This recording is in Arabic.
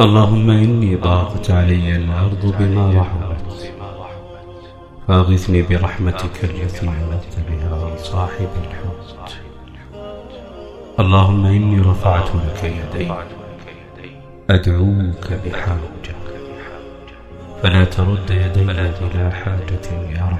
اللهم إني ضاقت علي الأرض بما رحبت. فأغثني برحمتك التي ولدت بها عن صاحب الحوت. اللهم إني رفعت لك يدي. أدعوك بحاجة. فلا ترد يدي بلا حاجة يا رب.